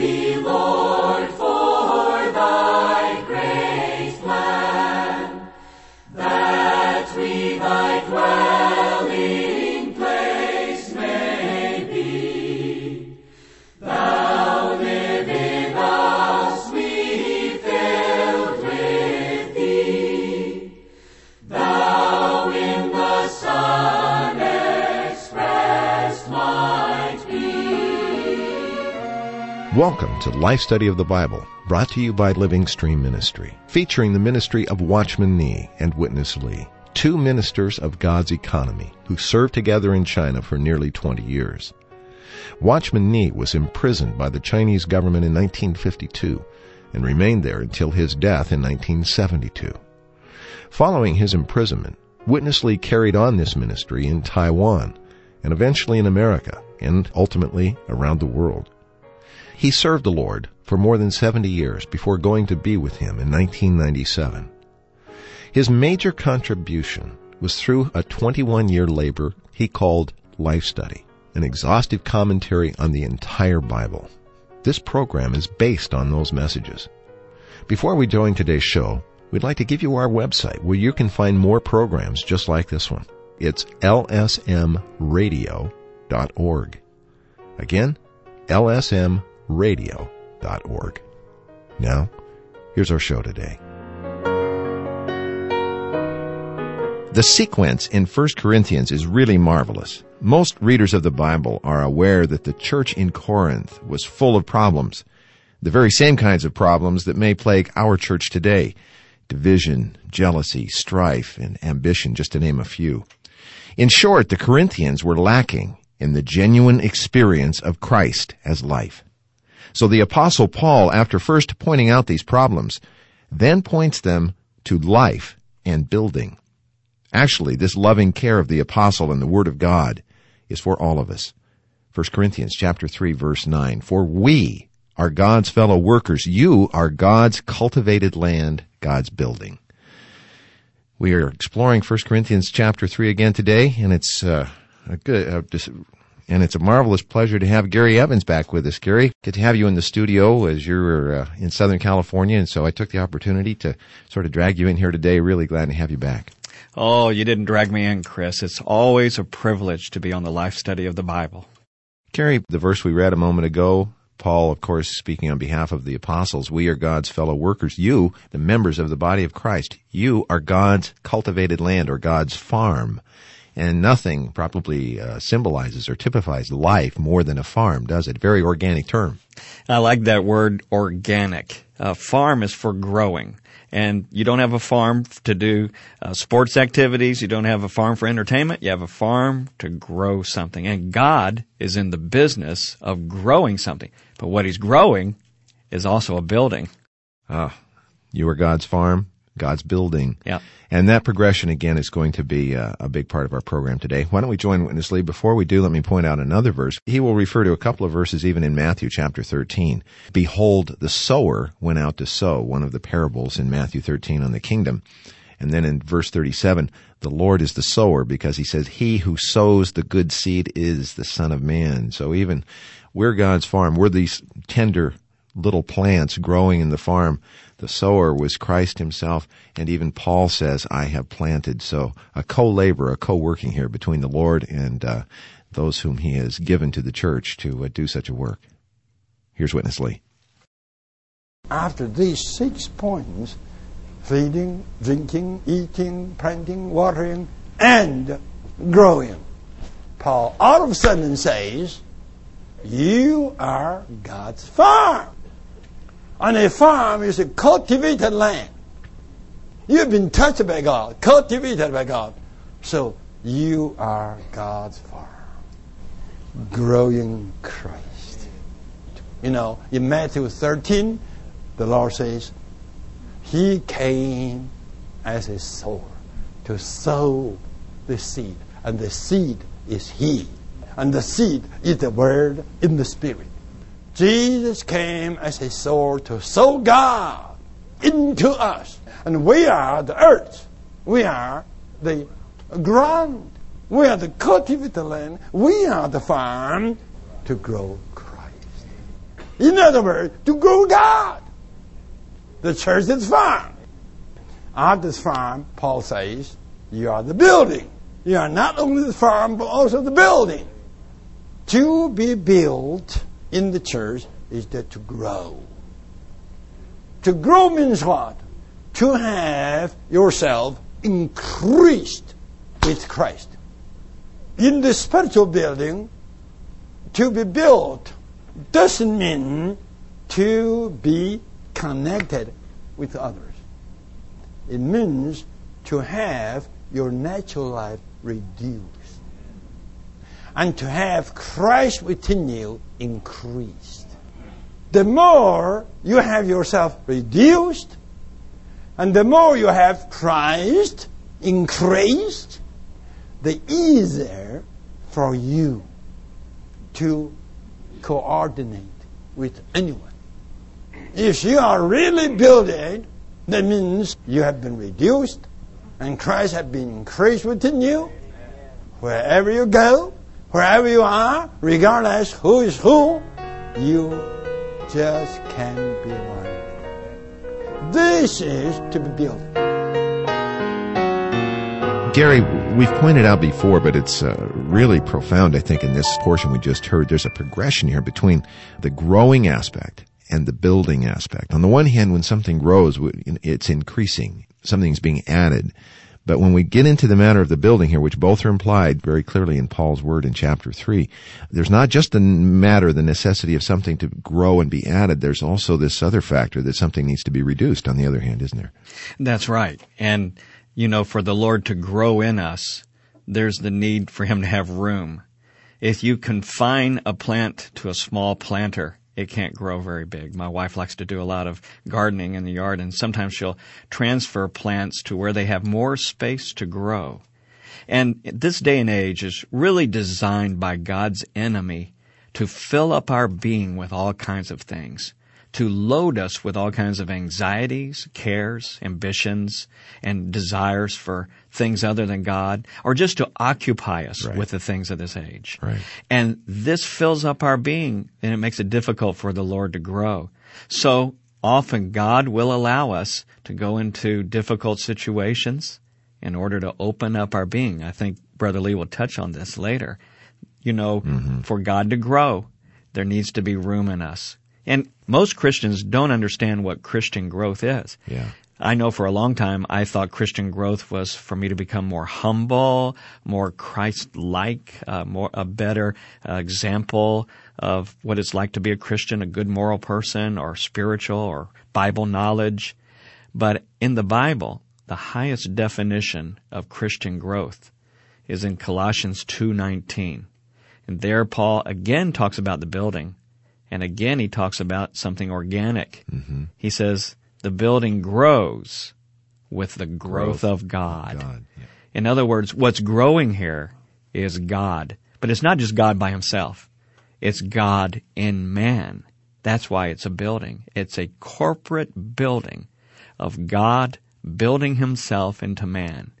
thee, Lord, Welcome to Life Study of the Bible, brought to you by Living Stream Ministry, featuring the ministry of Watchman Nee and Witness Lee, two ministers of God's economy who served together in China for nearly 20 years. Watchman Nee was imprisoned by the Chinese government in 1952 and remained there until his death in 1972. Following his imprisonment, Witness Lee carried on this ministry in Taiwan and eventually in America and ultimately around the world. He served the Lord for more than 70 years before going to be with him in 1997. His major contribution was through a 21 year labor he called Life Study, an exhaustive commentary on the entire Bible. This program is based on those messages. Before we join today's show, we'd like to give you our website where you can find more programs just like this one. It's lsmradio.org. Again, lsmradio.org. Now, here's our show today. The sequence in 1 Corinthians is really marvelous. Most readers of the Bible are aware that the church in Corinth was full of problems. The very same kinds of problems that may plague our church today. Division, jealousy, strife, and ambition, just to name a few. In short, the Corinthians were lacking in the genuine experience of Christ as life. So the apostle Paul, after first pointing out these problems, then points them to life and building. Actually, this loving care of the apostle and the word of God is for all of us. 1 Corinthians chapter 3 verse 9. For we are God's fellow workers. You are God's cultivated land, God's building. We are exploring 1 Corinthians chapter 3 again today, and it's uh, a good, uh, and it's a marvelous pleasure to have Gary Evans back with us. Gary, good to have you in the studio as you're uh, in Southern California, and so I took the opportunity to sort of drag you in here today. Really glad to have you back. Oh, you didn't drag me in, Chris. It's always a privilege to be on the life study of the Bible. Gary, the verse we read a moment ago, Paul, of course, speaking on behalf of the apostles, we are God's fellow workers. You, the members of the body of Christ, you are God's cultivated land or God's farm. And nothing probably uh, symbolizes or typifies life more than a farm, does it? Very organic term. I like that word organic. Uh, farm is for growing. And you don't have a farm to do uh, sports activities. You don't have a farm for entertainment. You have a farm to grow something. And God is in the business of growing something. But what He's growing is also a building. Ah, you are God's farm, God's building. Yeah. And that progression again is going to be uh, a big part of our program today. Why don't we join Witness Lee? Before we do, let me point out another verse. He will refer to a couple of verses even in Matthew chapter 13. Behold, the sower went out to sow, one of the parables in Matthew 13 on the kingdom. And then in verse 37, the Lord is the sower because he says, he who sows the good seed is the son of man. So even we're God's farm. We're these tender little plants growing in the farm. The sower was Christ himself, and even Paul says, I have planted. So a co-labor, a co-working here between the Lord and uh, those whom he has given to the church to uh, do such a work. Here's Witness Lee. After these six points, feeding, drinking, eating, planting, watering, and growing, Paul all of a sudden says, you are God's farm. And a farm is a cultivated land. You've been touched by God, cultivated by God. So you are God's farm. Growing Christ. You know, in Matthew 13, the Lord says, He came as a sower to sow the seed. And the seed is He. And the seed is the Word in the Spirit. Jesus came as a sower to sow God into us. And we are the earth. We are the ground. We are the cultivated land. We are the farm to grow Christ. In other words, to grow God. The church is farm. At this farm, Paul says, you are the building. You are not only the farm, but also the building. To be built in the church is that to grow. To grow means what? To have yourself increased with Christ. In the spiritual building, to be built doesn't mean to be connected with others. It means to have your natural life reduced and to have Christ within you increased. The more you have yourself reduced and the more you have Christ increased, the easier for you to coordinate with anyone. If you are really building, that means you have been reduced and Christ has been increased within you. Wherever you go, wherever you are, regardless who is who, you just can be one. This is to be built. Gary, we've pointed out before, but it's uh, really profound, I think, in this portion we just heard. There's a progression here between the growing aspect and the building aspect. On the one hand, when something grows, it's increasing. Something's being added. But when we get into the matter of the building here, which both are implied very clearly in Paul's word in chapter 3, there's not just the matter, the necessity of something to grow and be added. There's also this other factor that something needs to be reduced, on the other hand, isn't there? That's right. And you know, for the Lord to grow in us, there's the need for Him to have room. If you confine a plant to a small planter, it can't grow very big. My wife likes to do a lot of gardening in the yard, and sometimes she'll transfer plants to where they have more space to grow. And this day and age is really designed by God's enemy to fill up our being with all kinds of things to load us with all kinds of anxieties, cares, ambitions, and desires for things other than God, or just to occupy us right. with the things of this age. Right. And this fills up our being and it makes it difficult for the Lord to grow. So often God will allow us to go into difficult situations in order to open up our being. I think Brother Lee will touch on this later. You know, mm-hmm. for God to grow, there needs to be room in us. And most Christians don't understand what Christian growth is. Yeah. I know for a long time I thought Christian growth was for me to become more humble, more Christ-like, uh, more a better uh, example of what it's like to be a Christian, a good moral person, or spiritual, or Bible knowledge. But in the Bible, the highest definition of Christian growth is in Colossians 2:19. And there Paul again talks about the building and again, he talks about something organic. Mm-hmm. He says, the building grows with the growth, growth of God. God yeah. In other words, what's growing here is God. But it's not just God by himself. It's God in man. That's why it's a building. It's a corporate building of God building himself into man.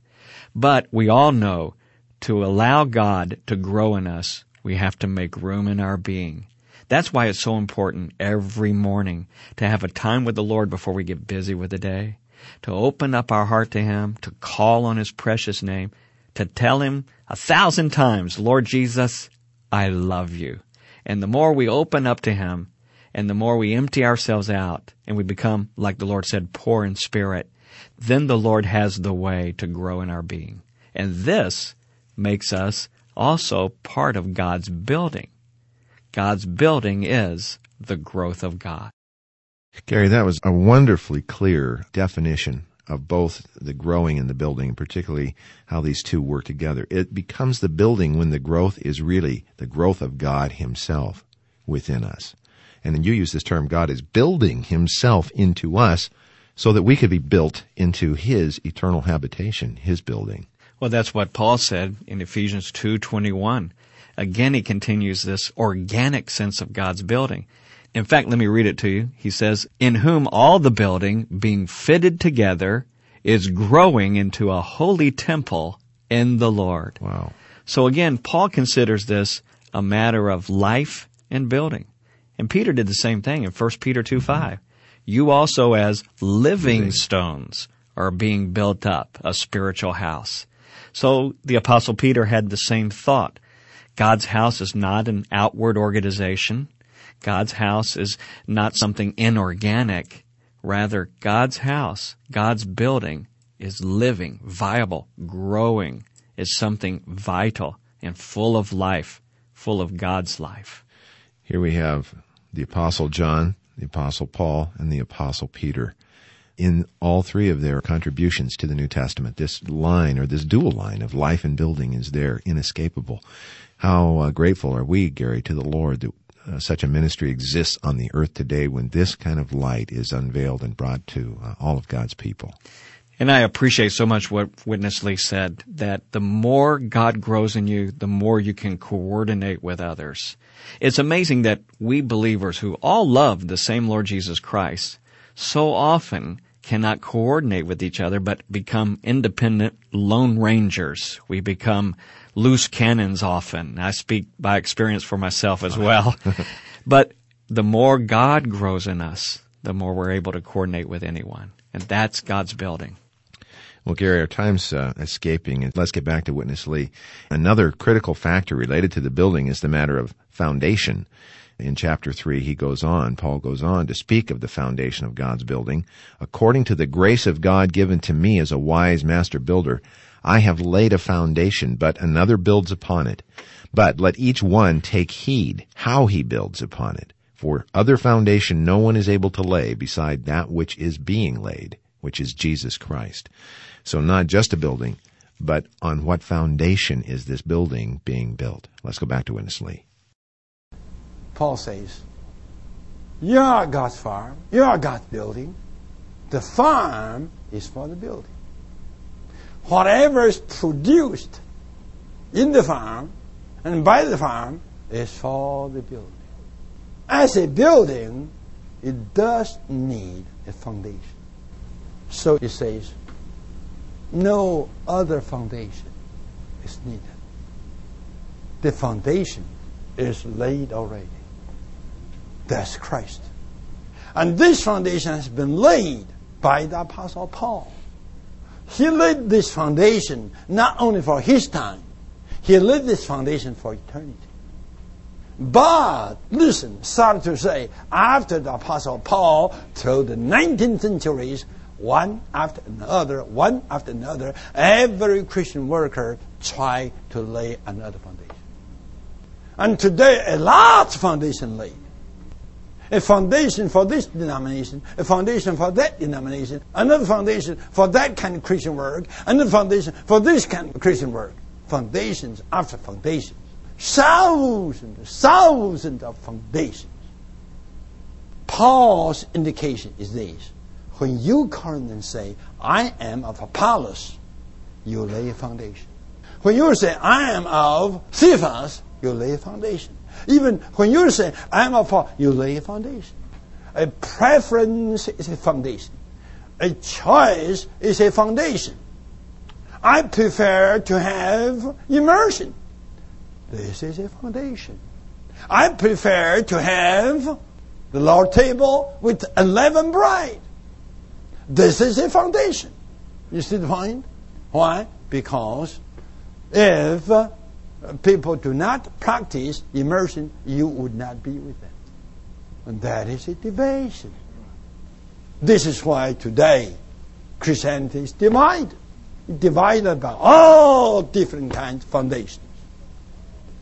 But we all know to allow God to grow in us, we have to make room in our being. That's why it's so important every morning to have a time with the Lord before we get busy with the day, to open up our heart to Him, to call on His precious name, to tell Him a thousand times, Lord Jesus, I love you. And the more we open up to Him, and the more we empty ourselves out, and we become, like the Lord said, poor in spirit, then the Lord has the way to grow in our being. And this makes us also part of God's building. God's building is the growth of God. Gary, that was a wonderfully clear definition of both the growing and the building, particularly how these two work together. It becomes the building when the growth is really the growth of God Himself within us. And then you use this term, God is building Himself into us so that we could be built into His eternal habitation, His building. Well, that's what Paul said in Ephesians 2.21. Again, he continues this organic sense of God's building. In fact, let me read it to you. He says, In whom all the building, being fitted together, is growing into a holy temple in the Lord. Wow. So again, Paul considers this a matter of life and building. And Peter did the same thing in 1 Peter 2 5. You also as living stones are being built up, a spiritual house. So the apostle Peter had the same thought. God's house is not an outward organization. God's house is not something inorganic. Rather, God's house, God's building is living, viable, growing, is something vital and full of life, full of God's life. Here we have the Apostle John, the Apostle Paul, and the Apostle Peter. In all three of their contributions to the New Testament, this line or this dual line of life and building is there, inescapable. How uh, grateful are we, Gary, to the Lord that uh, such a ministry exists on the earth today when this kind of light is unveiled and brought to uh, all of God's people. And I appreciate so much what Witness Lee said that the more God grows in you, the more you can coordinate with others. It's amazing that we believers who all love the same Lord Jesus Christ so often cannot coordinate with each other but become independent lone rangers. We become loose cannons often. I speak by experience for myself as well. but the more God grows in us, the more we're able to coordinate with anyone. And that's God's building. Well, Gary, our time's uh, escaping, and let's get back to Witness Lee. Another critical factor related to the building is the matter of foundation. In chapter 3, he goes on, Paul goes on to speak of the foundation of God's building. According to the grace of God given to me as a wise master builder, I have laid a foundation, but another builds upon it. But let each one take heed how he builds upon it. For other foundation no one is able to lay beside that which is being laid, which is Jesus Christ. So not just a building, but on what foundation is this building being built? Let's go back to Witness Lee. Paul says, You are God's farm, you are God's building. The farm is for the building. Whatever is produced in the farm and by the farm is for the building. As a building, it does need a foundation. So it says, no other foundation is needed. The foundation is laid already. That's Christ. And this foundation has been laid by the Apostle Paul. He laid this foundation not only for his time, he laid this foundation for eternity. But, listen, sorry to say, after the Apostle Paul, through the 19th centuries, one after another, one after another, every Christian worker tried to lay another foundation. And today, a large foundation laid. A foundation for this denomination, a foundation for that denomination, another foundation for that kind of Christian work, another foundation for this kind of Christian work. Foundations after foundations. Thousands, thousands of foundations. Paul's indication is this when you come and say, I am of Apollos, you lay a foundation. When you say, I am of Cephas, you lay a foundation. Even when you say, I am of Paul, you lay a foundation. A preference is a foundation. A choice is a foundation. I prefer to have immersion. This is a foundation. I prefer to have the Lord table with unleavened bread. This is a foundation. You see the point? Why? Because if people do not practice immersion, you would not be with them. And that is a division. This is why today Christianity is divided. Divided by all different kinds of foundations.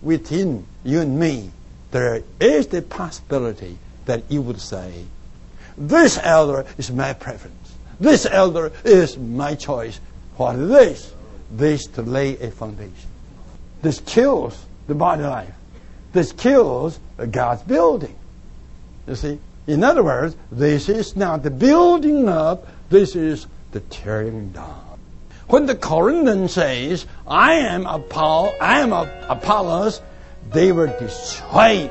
Within you and me, there is the possibility that you would say, this elder is my preference. This elder is my choice. What is this? This to lay a foundation. This kills the body life. This kills God's building. You see? In other words, this is not the building up, this is the tearing down. When the Corinthians says, I am Paul, I am Apollos, they were destroying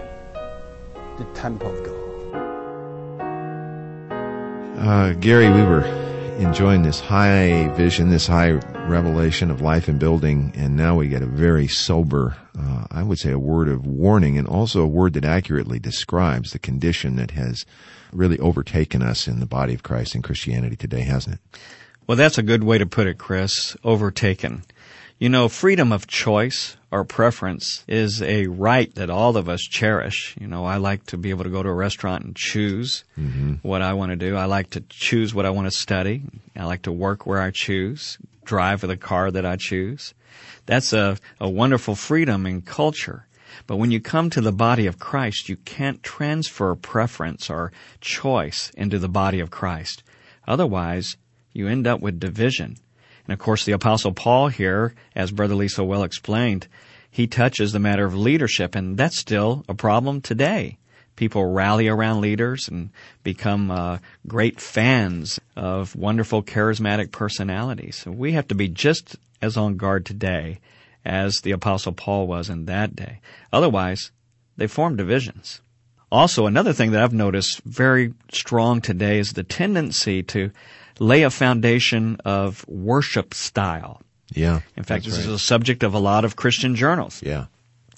the temple of God. Uh, Gary, we were enjoying this high vision, this high revelation of life and building, and now we get a very sober uh, I would say, a word of warning and also a word that accurately describes the condition that has really overtaken us in the body of Christ in Christianity today, hasn't it? Well, that's a good way to put it, Chris. Overtaken. You know, freedom of choice or preference is a right that all of us cherish. You know, I like to be able to go to a restaurant and choose mm-hmm. what I want to do. I like to choose what I want to study. I like to work where I choose, drive with a car that I choose. That's a, a wonderful freedom in culture. But when you come to the body of Christ, you can't transfer preference or choice into the body of Christ. Otherwise, you end up with division. And of course, the Apostle Paul here, as Brother Lee so well explained, he touches the matter of leadership, and that's still a problem today. People rally around leaders and become uh, great fans of wonderful, charismatic personalities. So we have to be just as on guard today as the Apostle Paul was in that day. Otherwise, they form divisions. Also, another thing that I've noticed very strong today is the tendency to lay a foundation of worship style. Yeah. In fact, this right. is a subject of a lot of Christian journals. Yeah.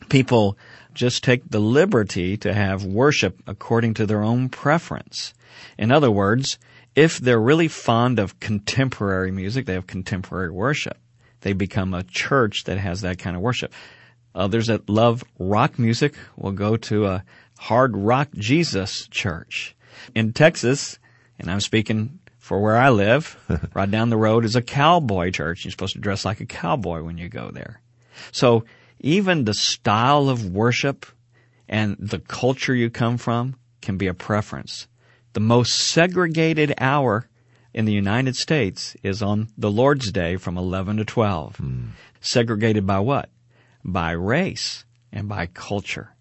People just take the liberty to have worship according to their own preference. In other words, if they're really fond of contemporary music, they have contemporary worship. They become a church that has that kind of worship. Others that love rock music will go to a hard rock Jesus church. In Texas, and I'm speaking for where I live, right down the road is a cowboy church. You're supposed to dress like a cowboy when you go there. So even the style of worship and the culture you come from can be a preference. The most segregated hour in the United States is on the Lord's Day from 11 to 12. Mm. Segregated by what? By race and by culture.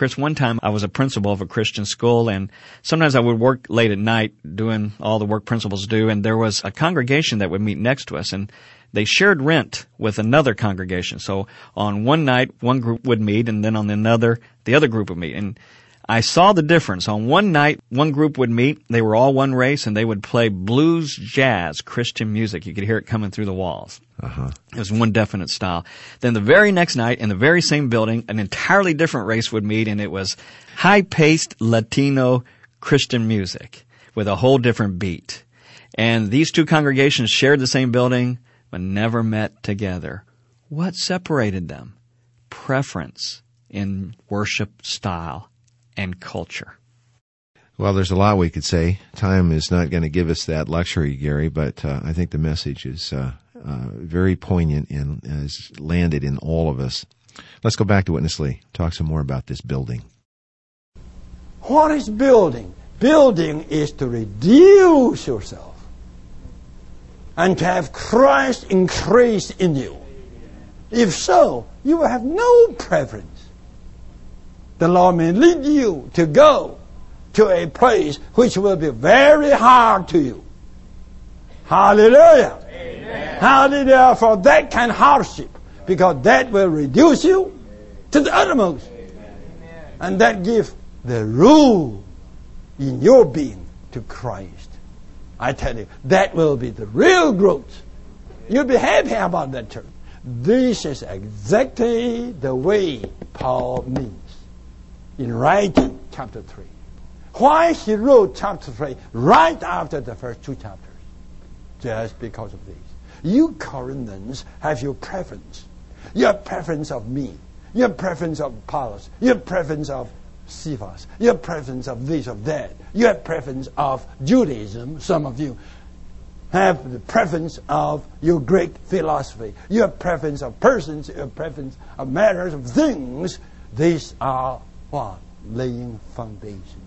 Chris, one time I was a principal of a Christian school and sometimes I would work late at night doing all the work principals do and there was a congregation that would meet next to us and they shared rent with another congregation. So on one night, one group would meet and then on another, the other group would meet. And I saw the difference. On one night, one group would meet. They were all one race and they would play blues, jazz, Christian music. You could hear it coming through the walls. Uh-huh. It was one definite style. Then the very next night in the very same building, an entirely different race would meet and it was high-paced Latino Christian music with a whole different beat. And these two congregations shared the same building but never met together. What separated them? Preference in worship style and culture. Well, there's a lot we could say. Time is not going to give us that luxury, Gary, but uh, I think the message is uh, uh, very poignant and has landed in all of us. Let's go back to Witness Lee. Talk some more about this building. What is building? Building is to reduce yourself and to have Christ increase in you. If so, you will have no preference the Lord may lead you to go to a place which will be very hard to you. Hallelujah. Amen. Hallelujah for that kind of hardship because that will reduce you to the uttermost. Amen. And that gives the rule in your being to Christ. I tell you, that will be the real growth. You'll be happy about that church. This is exactly the way Paul means in writing chapter 3. Why he wrote chapter 3 right after the first two chapters? Just because of this. You Corinthians have your preference. Your preference of me. Your preference of Apollos. Your preference of Cephas. Your preference of this, of that. Your preference of Judaism, some of you have the preference of your Greek philosophy, your preference of persons, your preference of matters, of things. These are what? Laying foundation.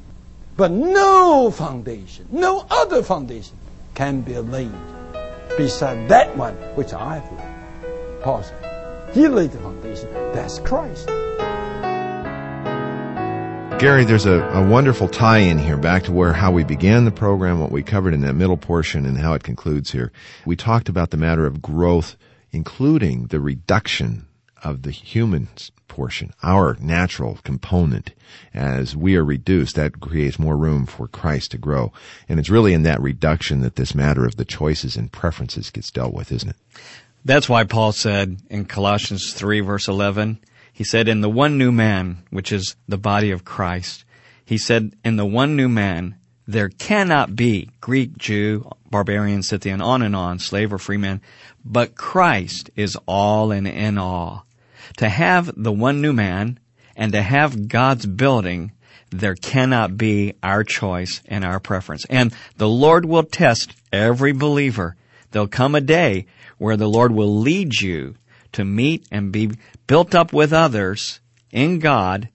But no foundation, no other foundation can be laid beside that one which I have laid. Paul said, He laid the foundation. That's Christ. Gary, there's a, a wonderful tie in here back to where how we began the program, what we covered in that middle portion, and how it concludes here. We talked about the matter of growth, including the reduction of the human portion, our natural component. As we are reduced, that creates more room for Christ to grow. And it's really in that reduction that this matter of the choices and preferences gets dealt with, isn't it? That's why Paul said in Colossians 3 verse 11, He said, in the one new man, which is the body of Christ, he said, in the one new man, there cannot be Greek, Jew, barbarian, Scythian, on and on, slave or free man, but Christ is all and in all. To have the one new man and to have God's building, there cannot be our choice and our preference. And the Lord will test every believer. There'll come a day where the Lord will lead you to meet and be built up with others in God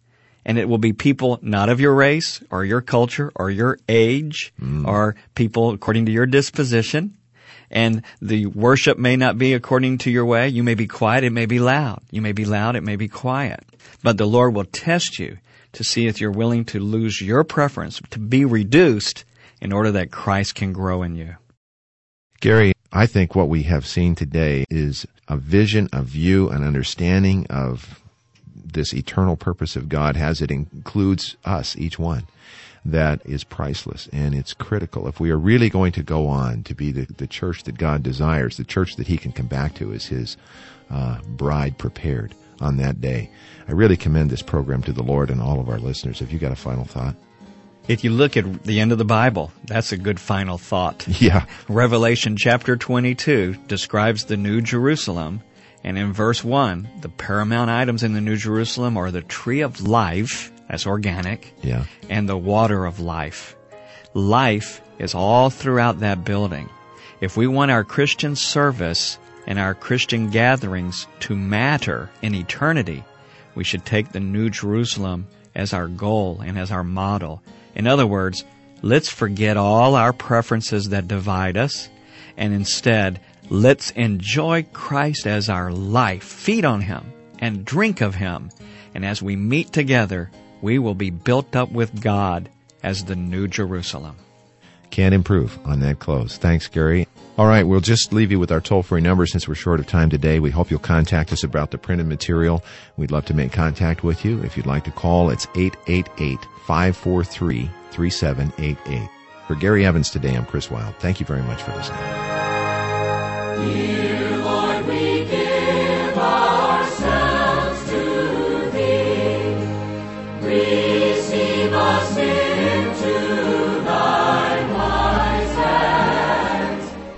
and it will be people not of your race or your culture or your age mm. or people according to your disposition. And the worship may not be according to your way. You may be quiet. It may be loud. You may be loud. It may be quiet. But the Lord will test you to see if you're willing to lose your preference, to be reduced in order that Christ can grow in you. Gary, I think what we have seen today is a vision, a view, an understanding of this eternal purpose of God as it includes us, each one. That is priceless and it's critical. If we are really going to go on to be the, the church that God desires, the church that He can come back to as His uh, bride prepared on that day. I really commend this program to the Lord and all of our listeners. Have you got a final thought? If you look at the end of the Bible, that's a good final thought. Yeah. Revelation chapter 22 describes the New Jerusalem and in verse 1, the paramount items in the New Jerusalem are the tree of life, that's organic, yeah. and the water of life. Life is all throughout that building. If we want our Christian service and our Christian gatherings to matter in eternity, we should take the New Jerusalem as our goal and as our model. In other words, let's forget all our preferences that divide us and instead Let's enjoy Christ as our life, feed on Him, and drink of Him. And as we meet together, we will be built up with God as the New Jerusalem. Can't improve on that close. Thanks, Gary. All right, we'll just leave you with our toll free number since we're short of time today. We hope you'll contact us about the printed material. We'd love to make contact with you. If you'd like to call, it's 888 543 3788. For Gary Evans today, I'm Chris Wild. Thank you very much for listening.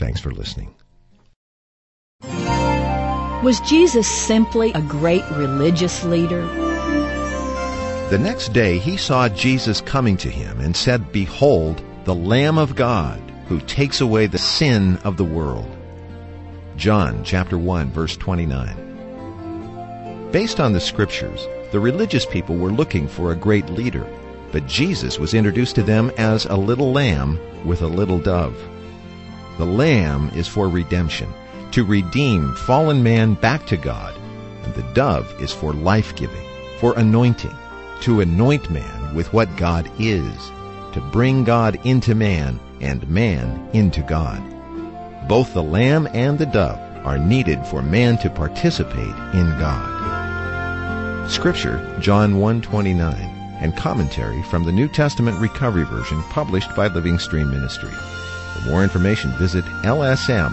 Thanks for listening. Was Jesus simply a great religious leader? The next day he saw Jesus coming to him and said, Behold, the Lamb of God who takes away the sin of the world. John chapter 1 verse 29. Based on the scriptures, the religious people were looking for a great leader, but Jesus was introduced to them as a little lamb with a little dove. The Lamb is for redemption, to redeem fallen man back to God. And the dove is for life giving, for anointing, to anoint man with what God is, to bring God into man and man into God. Both the lamb and the dove are needed for man to participate in God. Scripture, John 1:29, and commentary from the New Testament Recovery Version published by Living Stream Ministry. For more information, visit lsm.org.